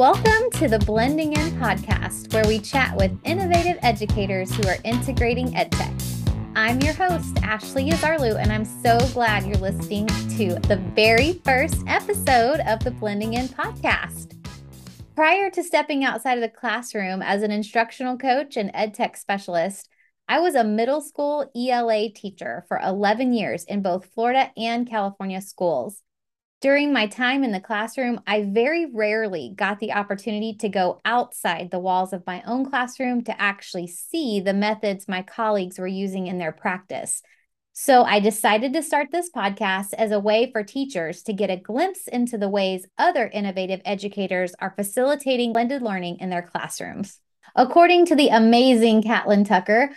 Welcome to the Blending In podcast, where we chat with innovative educators who are integrating EdTech. I'm your host, Ashley Yazarlu, and I'm so glad you're listening to the very first episode of the Blending In podcast. Prior to stepping outside of the classroom as an instructional coach and EdTech specialist, I was a middle school ELA teacher for 11 years in both Florida and California schools. During my time in the classroom, I very rarely got the opportunity to go outside the walls of my own classroom to actually see the methods my colleagues were using in their practice. So I decided to start this podcast as a way for teachers to get a glimpse into the ways other innovative educators are facilitating blended learning in their classrooms. According to the amazing Catlin Tucker,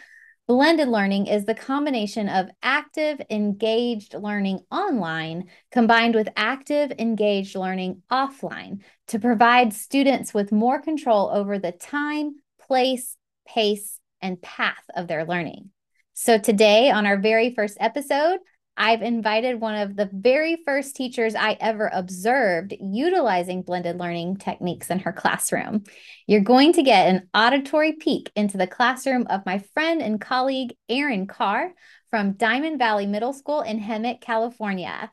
Blended learning is the combination of active, engaged learning online combined with active, engaged learning offline to provide students with more control over the time, place, pace, and path of their learning. So, today, on our very first episode, I've invited one of the very first teachers I ever observed utilizing blended learning techniques in her classroom. You're going to get an auditory peek into the classroom of my friend and colleague, Erin Carr from Diamond Valley Middle School in Hemet, California.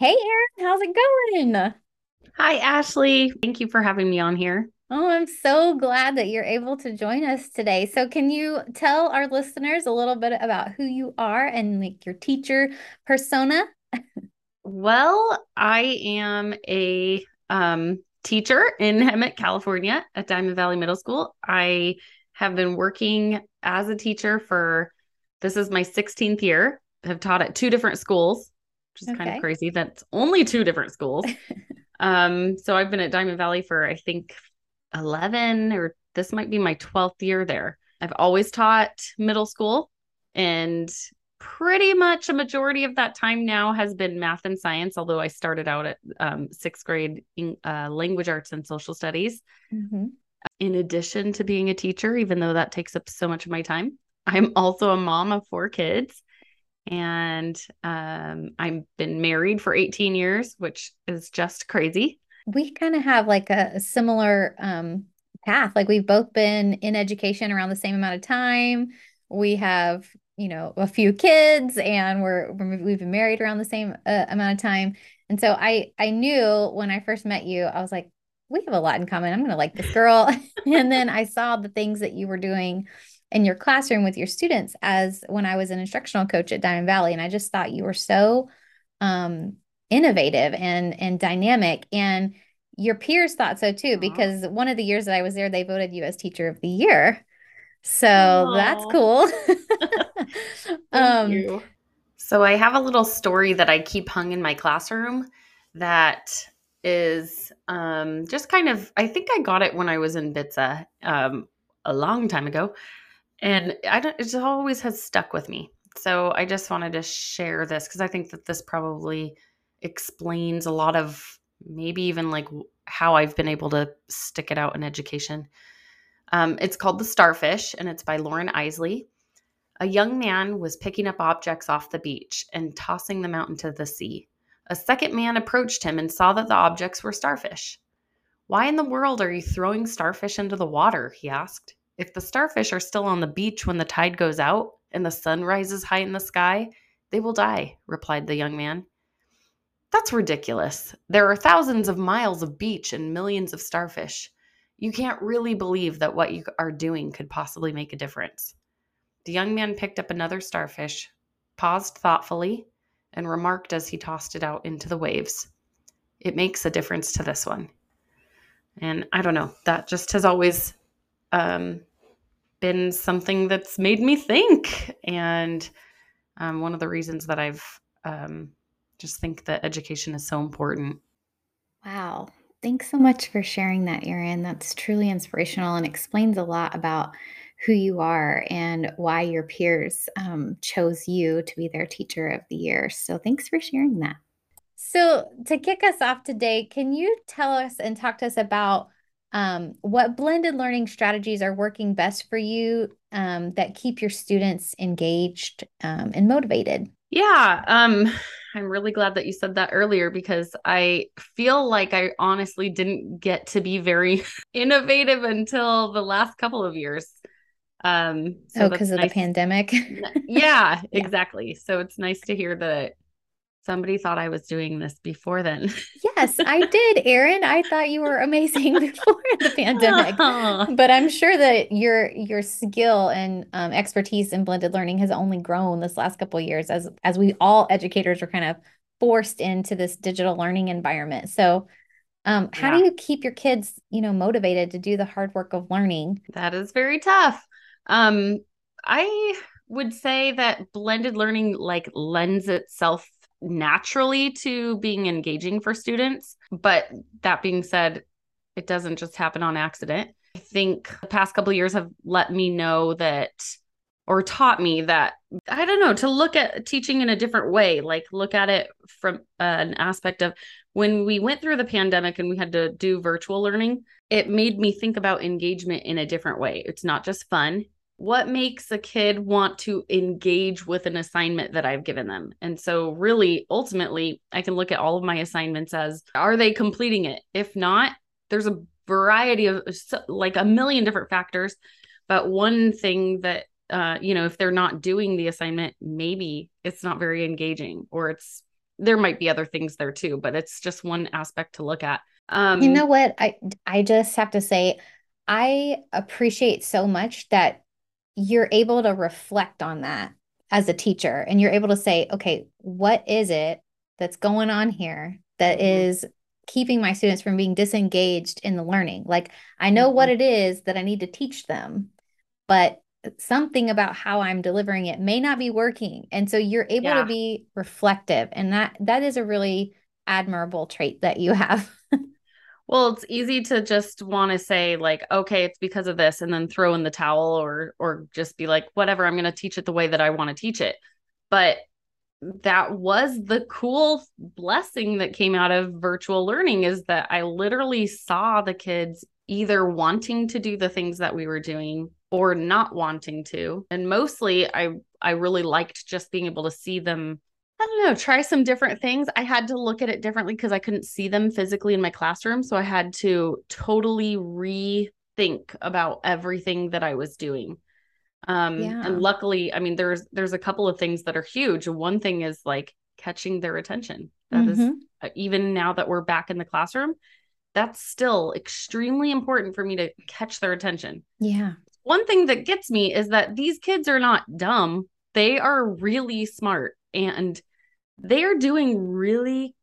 Hey, Erin, how's it going? Hi, Ashley. Thank you for having me on here. Oh, I'm so glad that you're able to join us today. So, can you tell our listeners a little bit about who you are and like your teacher persona? well, I am a um, teacher in Hemet, California at Diamond Valley Middle School. I have been working as a teacher for this is my 16th year. I've taught at two different schools, which is okay. kind of crazy. That's only two different schools. um, so I've been at Diamond Valley for I think 11 or this might be my 12th year there. I've always taught middle school and pretty much a majority of that time now has been math and science, although I started out at um, sixth grade in uh, language arts and social studies. Mm-hmm. In addition to being a teacher, even though that takes up so much of my time, I'm also a mom of four kids. And um, I've been married for 18 years, which is just crazy we kind of have like a, a similar um, path. Like we've both been in education around the same amount of time. We have, you know, a few kids, and we're, we've been married around the same uh, amount of time. And so I I knew when I first met you, I was like, we have a lot in common. I'm going to like this girl. and then I saw the things that you were doing in your classroom with your students as when I was an instructional coach at Diamond Valley, and I just thought you were so um, innovative and and dynamic and your peers thought so too because one of the years that I was there they voted you as teacher of the year. So Aww. that's cool. um you. So I have a little story that I keep hung in my classroom that is um just kind of I think I got it when I was in BTSA um a long time ago and I don't it always has stuck with me. So I just wanted to share this because I think that this probably explains a lot of maybe even like how I've been able to stick it out in education. Um, it's called The Starfish and it's by Loren Eisley. A young man was picking up objects off the beach and tossing them out into the sea. A second man approached him and saw that the objects were starfish. Why in the world are you throwing starfish into the water? he asked. If the starfish are still on the beach when the tide goes out and the sun rises high in the sky, they will die, replied the young man. That's ridiculous. There are thousands of miles of beach and millions of starfish. You can't really believe that what you are doing could possibly make a difference. The young man picked up another starfish, paused thoughtfully, and remarked as he tossed it out into the waves, It makes a difference to this one. And I don't know, that just has always um, been something that's made me think. And um, one of the reasons that I've um, just think that education is so important. Wow. Thanks so much for sharing that, Erin. That's truly inspirational and explains a lot about who you are and why your peers um, chose you to be their teacher of the year. So thanks for sharing that. So, to kick us off today, can you tell us and talk to us about um, what blended learning strategies are working best for you um, that keep your students engaged um, and motivated? Yeah, um I'm really glad that you said that earlier because I feel like I honestly didn't get to be very innovative until the last couple of years. Um so oh, because of nice. the pandemic. yeah, yeah, exactly. So it's nice to hear that somebody thought I was doing this before then. yes, I did, Erin. I thought you were amazing before the pandemic. But I'm sure that your your skill and um, expertise in blended learning has only grown this last couple years as as we all educators are kind of forced into this digital learning environment. So um, how yeah. do you keep your kids, you know, motivated to do the hard work of learning? That is very tough. Um, I would say that blended learning like lends itself naturally to being engaging for students. But that being said, it doesn't just happen on accident. I think the past couple years have let me know that or taught me that I don't know to look at teaching in a different way, like look at it from uh, an aspect of when we went through the pandemic and we had to do virtual learning, it made me think about engagement in a different way. It's not just fun, what makes a kid want to engage with an assignment that I've given them? And so, really, ultimately, I can look at all of my assignments as are they completing it? If not, there's a variety of like a million different factors. But one thing that, uh, you know, if they're not doing the assignment, maybe it's not very engaging or it's, there might be other things there too, but it's just one aspect to look at. Um, you know what? I, I just have to say, I appreciate so much that you're able to reflect on that as a teacher and you're able to say, okay, what is it that's going on here that mm-hmm. is keeping my students from being disengaged in the learning? Like, I know mm-hmm. what it is that I need to teach them, but something about how I'm delivering it may not be working. And so you're able yeah. to be reflective and that that is a really admirable trait that you have. Well, it's easy to just want to say like, okay, it's because of this and then throw in the towel or or just be like, whatever, I'm going to teach it the way that I want to teach it. But that was the cool blessing that came out of virtual learning is that I literally saw the kids either wanting to do the things that we were doing or not wanting to. And mostly I I really liked just being able to see them I don't know, try some different things. I had to look at it differently because I couldn't see them physically in my classroom. So I had to totally rethink about everything that I was doing. Um yeah. and luckily, I mean there's there's a couple of things that are huge. One thing is like catching their attention. That mm-hmm. is uh, even now that we're back in the classroom, that's still extremely important for me to catch their attention. Yeah. One thing that gets me is that these kids are not dumb. They are really smart and they are doing really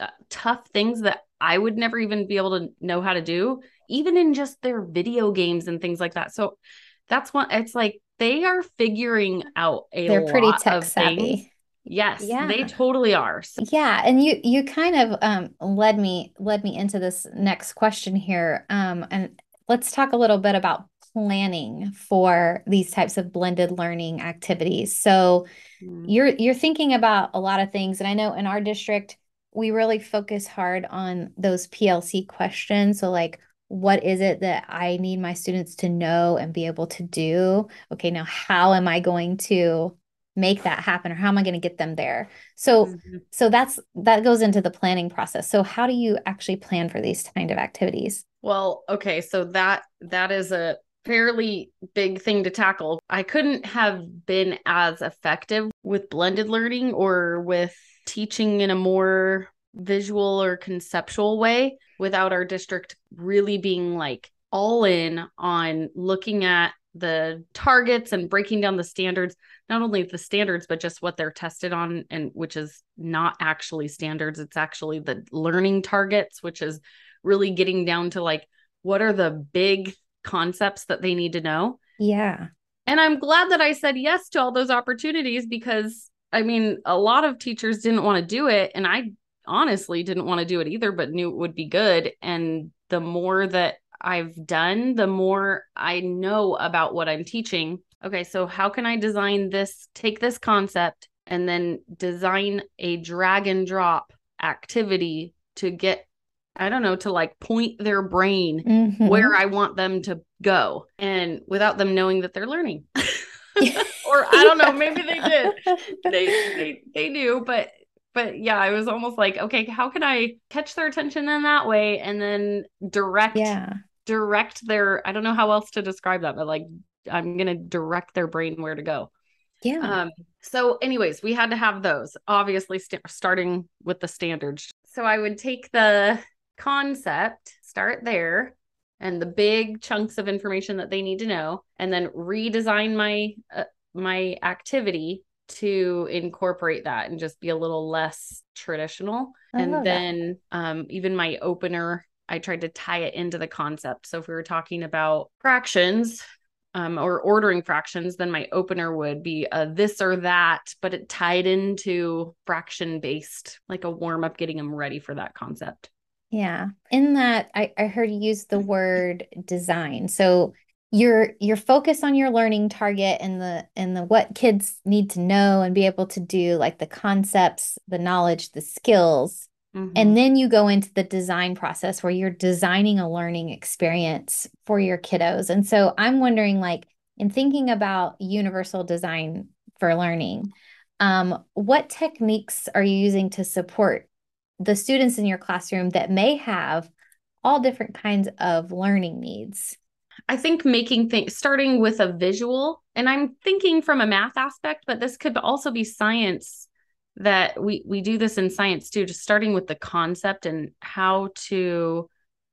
uh, tough things that I would never even be able to know how to do, even in just their video games and things like that. So that's what it's like they are figuring out a They're pretty tech savvy. Things. Yes, yeah. they totally are. Yeah, and you you kind of um led me led me into this next question here. Um and let's talk a little bit about planning for these types of blended learning activities. So mm-hmm. you're you're thinking about a lot of things and I know in our district we really focus hard on those PLC questions. So like what is it that I need my students to know and be able to do? Okay, now how am I going to make that happen or how am I going to get them there? So mm-hmm. so that's that goes into the planning process. So how do you actually plan for these kind of activities? Well, okay, so that that is a fairly big thing to tackle. I couldn't have been as effective with blended learning or with teaching in a more visual or conceptual way without our district really being like all in on looking at the targets and breaking down the standards not only the standards but just what they're tested on and which is not actually standards it's actually the learning targets which is really getting down to like what are the big concepts that they need to know. Yeah. And I'm glad that I said yes to all those opportunities because I mean, a lot of teachers didn't want to do it. And I honestly didn't want to do it either, but knew it would be good. And the more that I've done, the more I know about what I'm teaching. Okay, so how can I design this, take this concept, and then design a drag and drop activity to get I don't know, to like point their brain mm-hmm. where I want them to go and without them knowing that they're learning. or I don't know, maybe they did. They, they they knew, but but yeah, I was almost like, okay, how can I catch their attention in that way and then direct yeah. direct their I don't know how else to describe that, but like I'm gonna direct their brain where to go. Yeah. Um, so, anyways, we had to have those, obviously, st- starting with the standards. So, I would take the concept, start there, and the big chunks of information that they need to know, and then redesign my uh, my activity to incorporate that and just be a little less traditional. I and then um, even my opener, I tried to tie it into the concept. So if we were talking about fractions, um, or ordering fractions, then my opener would be a this or that, but it tied into fraction based, like a warm up, getting them ready for that concept. Yeah. In that, I, I heard you use the word design. So your your focus on your learning target and the and the what kids need to know and be able to do, like the concepts, the knowledge, the skills Mm-hmm. And then you go into the design process where you're designing a learning experience for your kiddos. And so I'm wondering, like, in thinking about universal design for learning, um, what techniques are you using to support the students in your classroom that may have all different kinds of learning needs? I think making things starting with a visual, and I'm thinking from a math aspect, but this could also be science that we we do this in science too just starting with the concept and how to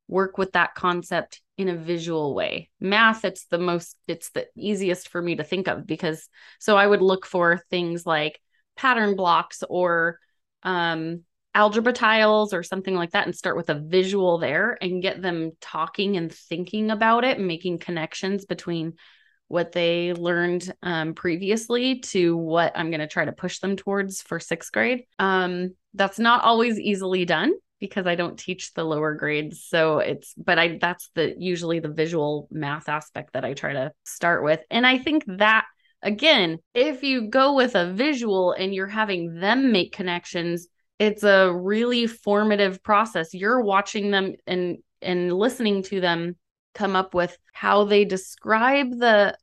work with that concept in a visual way math it's the most it's the easiest for me to think of because so i would look for things like pattern blocks or um algebra tiles or something like that and start with a visual there and get them talking and thinking about it and making connections between what they learned um, previously to what I'm going to try to push them towards for sixth grade. Um, that's not always easily done because I don't teach the lower grades. So it's, but I, that's the usually the visual math aspect that I try to start with. And I think that, again, if you go with a visual and you're having them make connections, it's a really formative process. You're watching them and, and listening to them come up with how they describe the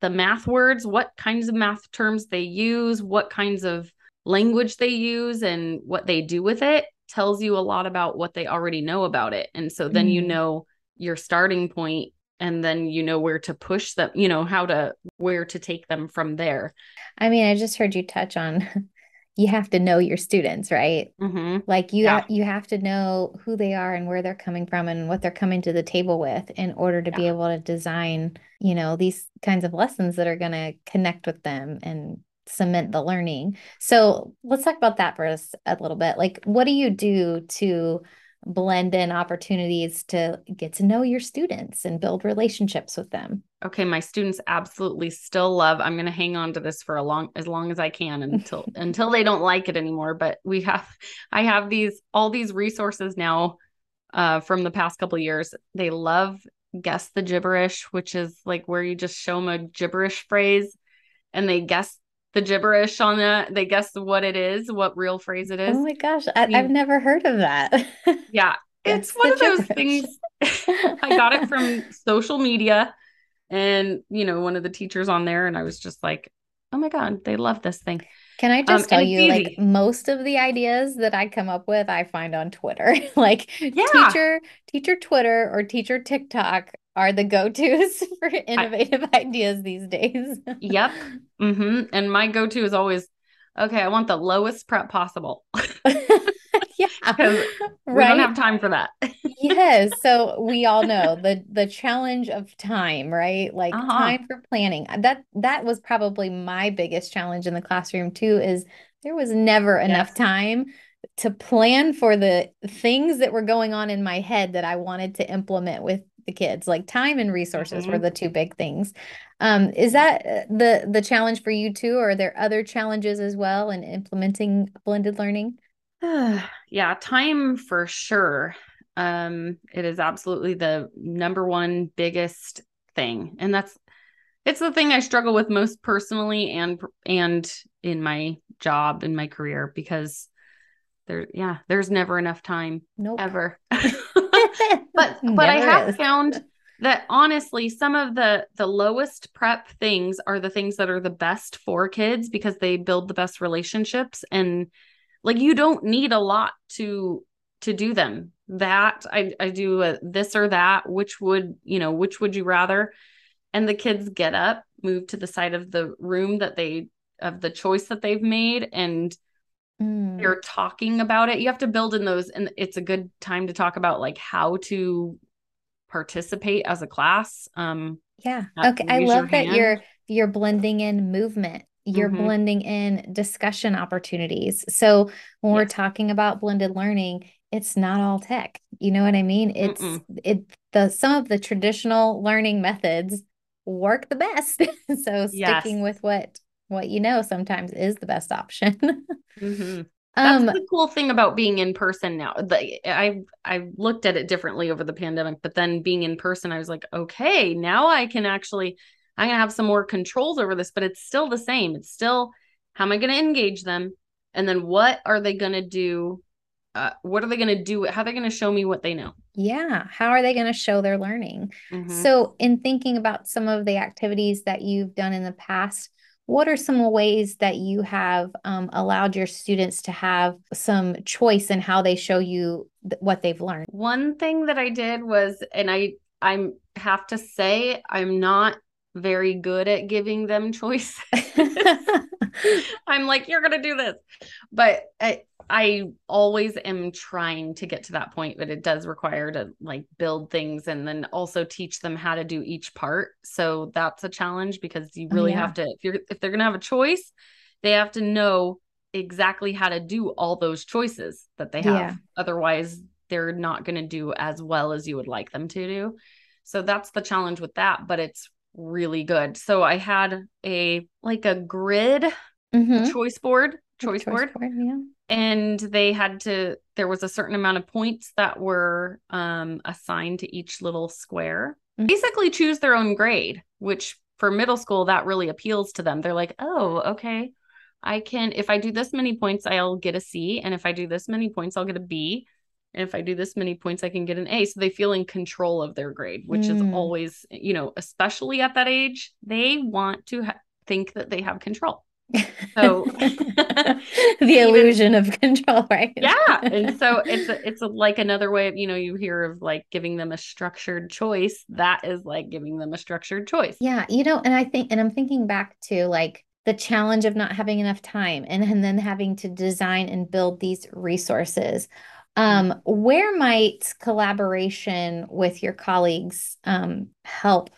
the math words, what kinds of math terms they use, what kinds of language they use and what they do with it tells you a lot about what they already know about it. And so then mm. you know your starting point and then you know where to push them, you know, how to where to take them from there. I mean, I just heard you touch on you have to know your students, right? Mm-hmm. Like you, yeah. ha- you have to know who they are and where they're coming from and what they're coming to the table with in order to yeah. be able to design, you know, these kinds of lessons that are going to connect with them and cement the learning. So let's talk about that for us a little bit. Like, what do you do to blend in opportunities to get to know your students and build relationships with them. Okay, my students absolutely still love. I'm going to hang on to this for a long as long as I can until until they don't like it anymore, but we have I have these all these resources now uh from the past couple years. They love guess the gibberish, which is like where you just show them a gibberish phrase and they guess the gibberish on that. They guess what it is, what real phrase it is. Oh my gosh, I, have never heard of that. yeah, it's one of those things. I got it from social media, and you know, one of the teachers on there, and I was just like, "Oh my god, they love this thing." Can I just um, tell you, like most of the ideas that I come up with, I find on Twitter. like yeah. teacher, teacher Twitter or teacher TikTok are the go-tos for innovative I, ideas these days. yep. Mm-hmm. And my go-to is always, okay, I want the lowest prep possible. yeah. Because we don't have time for that. yes. So we all know the the challenge of time, right? Like uh-huh. time for planning. That that was probably my biggest challenge in the classroom too, is there was never yes. enough time to plan for the things that were going on in my head that I wanted to implement with the kids like time and resources mm-hmm. were the two big things um, is that uh, the the challenge for you too or are there other challenges as well in implementing blended learning yeah time for sure um, it is absolutely the number one biggest thing and that's it's the thing i struggle with most personally and and in my job in my career because there yeah there's never enough time nope. ever but but I have is. found that honestly some of the the lowest prep things are the things that are the best for kids because they build the best relationships and like you don't need a lot to to do them. That i i do a, this or that which would you know which would you rather? And the kids get up move to the side of the room that they of the choice that they've made and mm. they're talking about it. You have to build in those and it's a good time to talk about like how to participate as a class. Um yeah. okay i love that you're you're blending in movement you're mm-hmm. blending in discussion opportunities so when yes. we're talking about blended learning it's not all tech you know what i mean it's Mm-mm. it the some of the traditional learning methods work the best so sticking yes. with what what you know sometimes is the best option mm-hmm. That's um, the cool thing about being in person now. The, I I looked at it differently over the pandemic, but then being in person, I was like, okay, now I can actually I'm gonna have some more controls over this, but it's still the same. It's still how am I gonna engage them, and then what are they gonna do? Uh, what are they gonna do? How are they gonna show me what they know? Yeah, how are they gonna show their learning? Mm-hmm. So, in thinking about some of the activities that you've done in the past, what are some ways that you have um, allowed your students to have some choice in how they show you th- what they've learned one thing that i did was and i i'm have to say i'm not very good at giving them choice i'm like you're gonna do this but I, I always am trying to get to that point, but it does require to like build things and then also teach them how to do each part. So that's a challenge because you oh, really yeah. have to if you're if they're going to have a choice, they have to know exactly how to do all those choices that they have. Yeah. Otherwise, they're not going to do as well as you would like them to do. So that's the challenge with that, but it's really good. So I had a like a grid mm-hmm. a choice board, choice, choice board. board yeah and they had to there was a certain amount of points that were um, assigned to each little square mm-hmm. basically choose their own grade which for middle school that really appeals to them they're like oh okay i can if i do this many points i'll get a c and if i do this many points i'll get a b and if i do this many points i can get an a so they feel in control of their grade which mm. is always you know especially at that age they want to ha- think that they have control so the illusion of control, right? yeah. And so it's a, it's a, like another way of, you know, you hear of like giving them a structured choice. That is like giving them a structured choice. Yeah. You know, and I think, and I'm thinking back to like the challenge of not having enough time and, and then having to design and build these resources. Um, where might collaboration with your colleagues um, help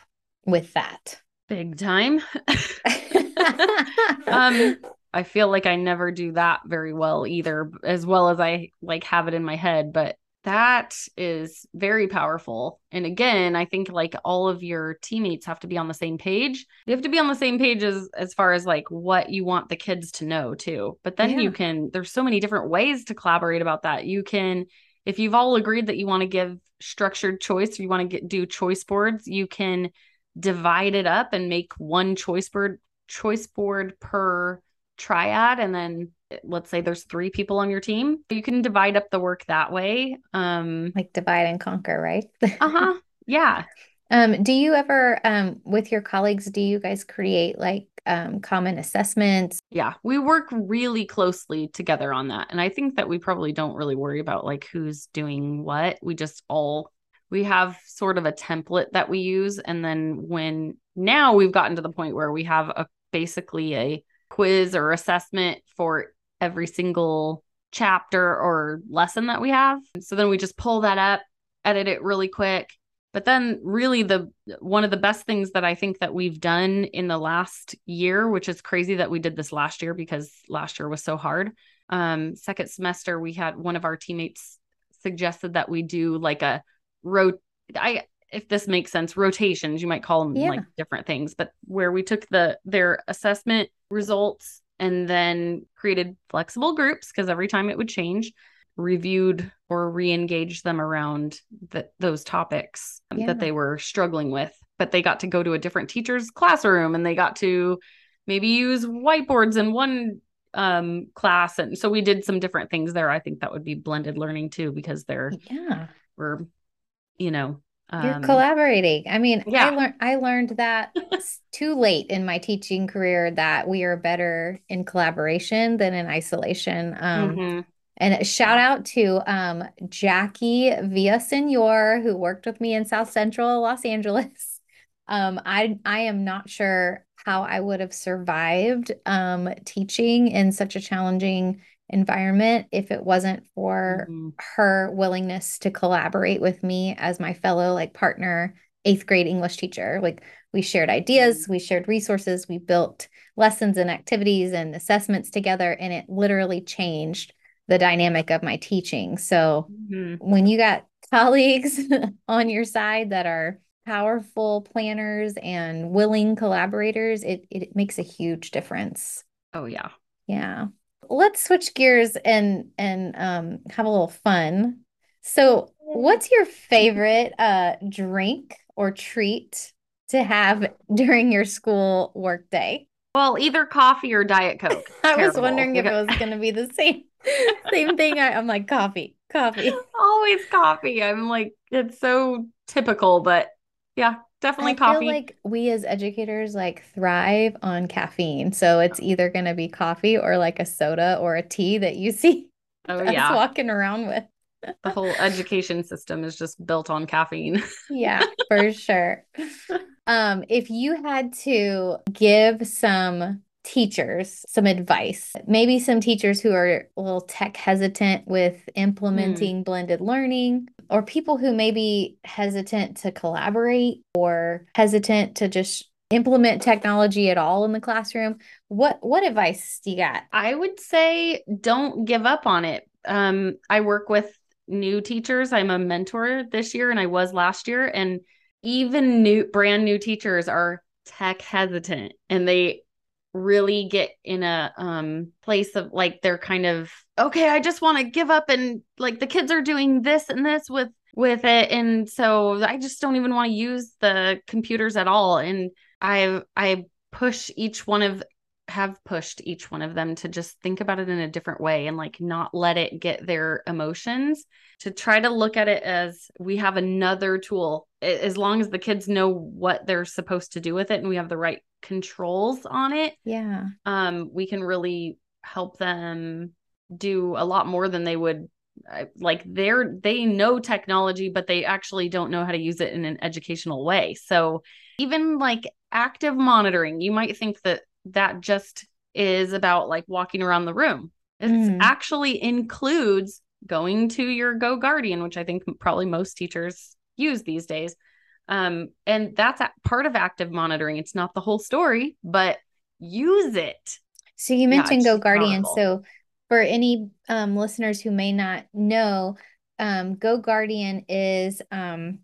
with that? Big time. um, I feel like I never do that very well either, as well as I like have it in my head, but that is very powerful. And again, I think like all of your teammates have to be on the same page. You have to be on the same page as as far as like what you want the kids to know too. But then yeah. you can there's so many different ways to collaborate about that. You can if you've all agreed that you want to give structured choice you want to get do choice boards, you can divide it up and make one choice board choice board per triad and then let's say there's three people on your team you can divide up the work that way um like divide and conquer right? Uh-huh. Yeah. Um do you ever um with your colleagues do you guys create like um common assessments? Yeah we work really closely together on that and i think that we probably don't really worry about like who's doing what. We just all we have sort of a template that we use and then when now we've gotten to the point where we have a basically a quiz or assessment for every single chapter or lesson that we have. So then we just pull that up, edit it really quick. But then really the one of the best things that I think that we've done in the last year, which is crazy that we did this last year because last year was so hard. Um second semester we had one of our teammates suggested that we do like a road I if this makes sense, rotations, you might call them yeah. like different things, but where we took the their assessment results and then created flexible groups because every time it would change, reviewed or re-engaged them around the, those topics yeah. that they were struggling with. But they got to go to a different teacher's classroom and they got to maybe use whiteboards in one um class and so we did some different things there i think that would be blended learning too because they're yeah we're you know Um, You're collaborating. I mean, yeah. I learned I learned that too late in my teaching career that we are better in collaboration than in isolation. Um, mm-hmm. And shout out to um, Jackie Villasenor, who worked with me in South Central Los Angeles. Um, I I am not sure how I would have survived um, teaching in such a challenging environment if it wasn't for mm-hmm. her willingness to collaborate with me as my fellow like partner eighth grade English teacher. Like we shared ideas, mm-hmm. we shared resources, we built lessons and activities and assessments together, and it literally changed the dynamic of my teaching. So mm-hmm. when you got colleagues on your side that are powerful planners and willing collaborators, it it makes a huge difference. Oh yeah. Yeah let's switch gears and and um have a little fun. So, what's your favorite uh drink or treat to have during your school workday? Well, either coffee or diet coke. I Terrible. was wondering if it was going to be the same same thing. I, I'm like coffee, coffee. Always coffee. I'm like it's so typical, but yeah, definitely I coffee. feel like we as educators like thrive on caffeine. So it's either going to be coffee or like a soda or a tea that you see oh, us yeah. walking around with. the whole education system is just built on caffeine. yeah, for sure. Um, if you had to give some teachers some advice, maybe some teachers who are a little tech hesitant with implementing mm. blended learning, or people who may be hesitant to collaborate or hesitant to just implement technology at all in the classroom. What what advice do you got? I would say don't give up on it. Um i work with new teachers. I'm a mentor this year and i was last year and even new brand new teachers are tech hesitant and they really get in a um place of like they're kind of okay i just want to give up and like the kids are doing this and this with with it. And so i just don't even want to use the computers at all. And i i push each one of have pushed each one of them to just think about it in a different way and like not let it get their emotions. To try to look at it as we have another tool. As long as the kids know what they're supposed to do with it and we have the right controls on it yeah. um we can really help them do a lot more than they would like they're they know technology but they actually don't know how to use it in an educational way. So even like active monitoring you might think that that just is about like walking around the room. It mm. actually includes going to your go guardian which i think probably most teachers use these days um, and that's part of active monitoring. It's not the whole story but use it. So you mentioned yeah, go guardian. so for any um, listeners who may not know, um, Go Guardian is um,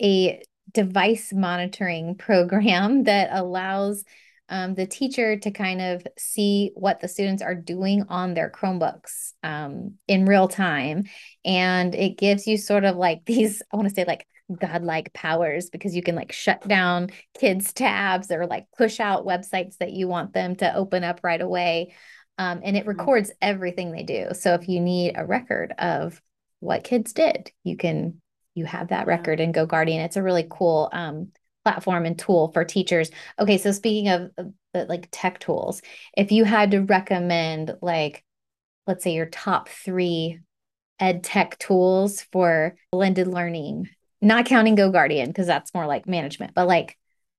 a device monitoring program that allows um, the teacher to kind of see what the students are doing on their Chromebooks um, in real time. And it gives you sort of like these, I want to say like godlike powers because you can like shut down kids' tabs or like push out websites that you want them to open up right away. Um, and it mm-hmm. records everything they do. So if you need a record of what kids did, you can you have that record in Go Guardian. It's a really cool um, platform and tool for teachers. Okay, so speaking of, of the, like tech tools, if you had to recommend like let's say your top three ed tech tools for blended learning, not counting Go Guardian because that's more like management, but like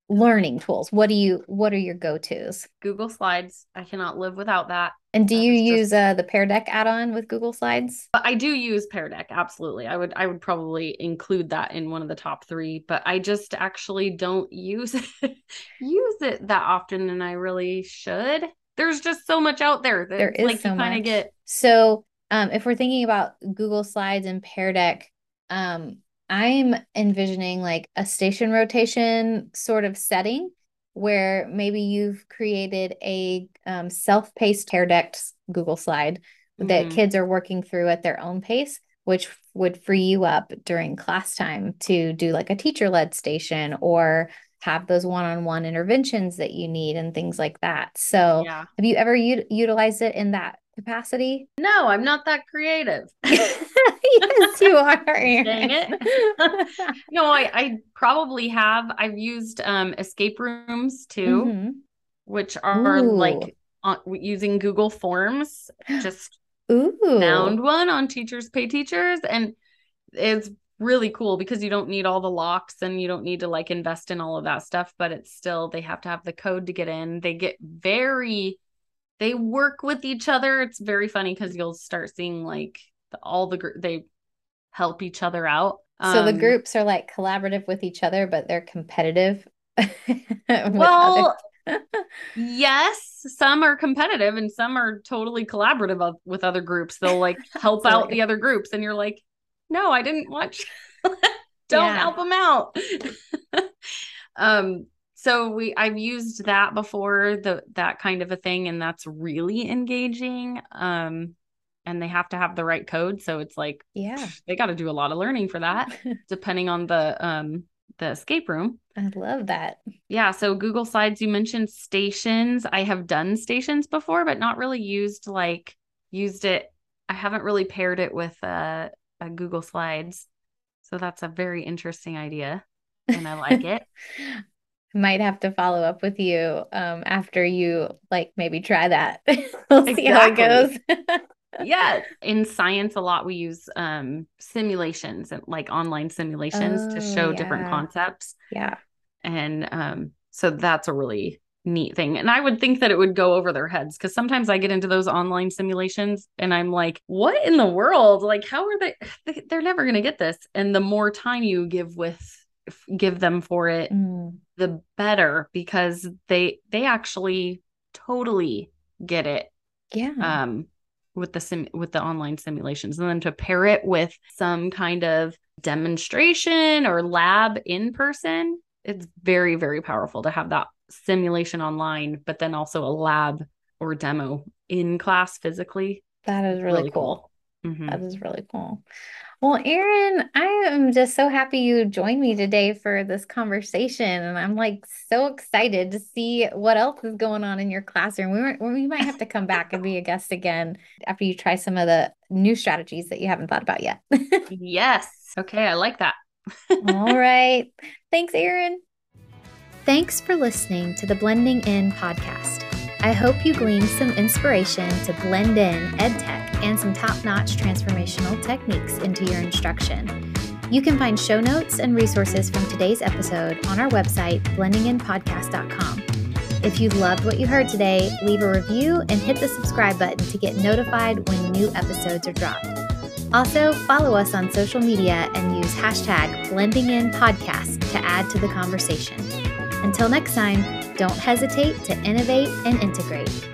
learning tools. What do you what are your go-to's? Google slides. I cannot live without that. And do you use just... uh, the pear deck add-on with google slides? I do use pear deck absolutely. I would i would probably include that in one of the top three but i just actually don't use it use it that often and i really should. There's just so much out there that there is like so you kind of get so um, if we're thinking about google slides and pear deck um, I'm envisioning like a station rotation sort of setting where maybe you've created a um, self-paced Pear Deck Google slide mm-hmm. that kids are working through at their own pace, which would free you up during class time to do like a teacher-led station or have those one-on-one interventions that you need and things like that. So, yeah. have you ever u- utilized it in that capacity? No, I'm not that creative. yes, you are. Dang it. no, I, I probably have. I've used um, escape rooms too, mm-hmm. which are Ooh. like uh, using Google Forms. Just Ooh. found one on Teachers Pay Teachers, and it's really cool because you don't need all the locks and you don't need to like invest in all of that stuff. But it's still they have to have the code to get in. They get very they work with each other. It's very funny because you'll start seeing like all the group they help each other out. So the um, groups are like collaborative with each other, but they're competitive. well, yes, some are competitive and some are totally collaborative with other groups. They'll like help out the other groups, and you're like, no, I didn't watch. Don't help them out. um, so we I've used that before, the that kind of a thing, and that's really engaging. Um, and they have to have the right code. So it's like, yeah, they got to do a lot of learning for that, depending on the um the escape room. I love that. Yeah. So Google Slides, you mentioned stations. I have done stations before, but not really used like used it. I haven't really paired it with uh, a Google Slides. So that's a very interesting idea. And I like it. Might have to follow up with you um, after you like maybe try that. we'll see how it goes yeah in science a lot we use um simulations and like online simulations oh, to show yeah. different concepts. Yeah. And um so that's a really neat thing. And i would think that it would go over their heads because sometimes i get into those online simulations and i'm like what in the world? Like how are they they're never going to get this. And the more time you give with give them for it mm. the better because they they actually totally get it. Yeah. Um with the sim with the online simulations and then to pair it with some kind of demonstration or lab in person it's very very powerful to have that simulation online but then also a lab or demo in class physically that is really, really cool, cool. Mm-hmm. That is really cool well, Erin, I am just so happy you joined me today for this conversation. And I'm like so excited to see what else is going on in your classroom. We, we might have to come back and be a guest again after you try some of the new strategies that you haven't thought about yet. yes. Okay. I like that. All right. Thanks, Erin. Thanks for listening to the Blending In podcast. I hope you gleaned some inspiration to blend in EdTech and some top notch transformational techniques into your instruction. You can find show notes and resources from today's episode on our website, blendinginpodcast.com. If you loved what you heard today, leave a review and hit the subscribe button to get notified when new episodes are dropped. Also, follow us on social media and use hashtag blendinginpodcast to add to the conversation. Until next time, don't hesitate to innovate and integrate.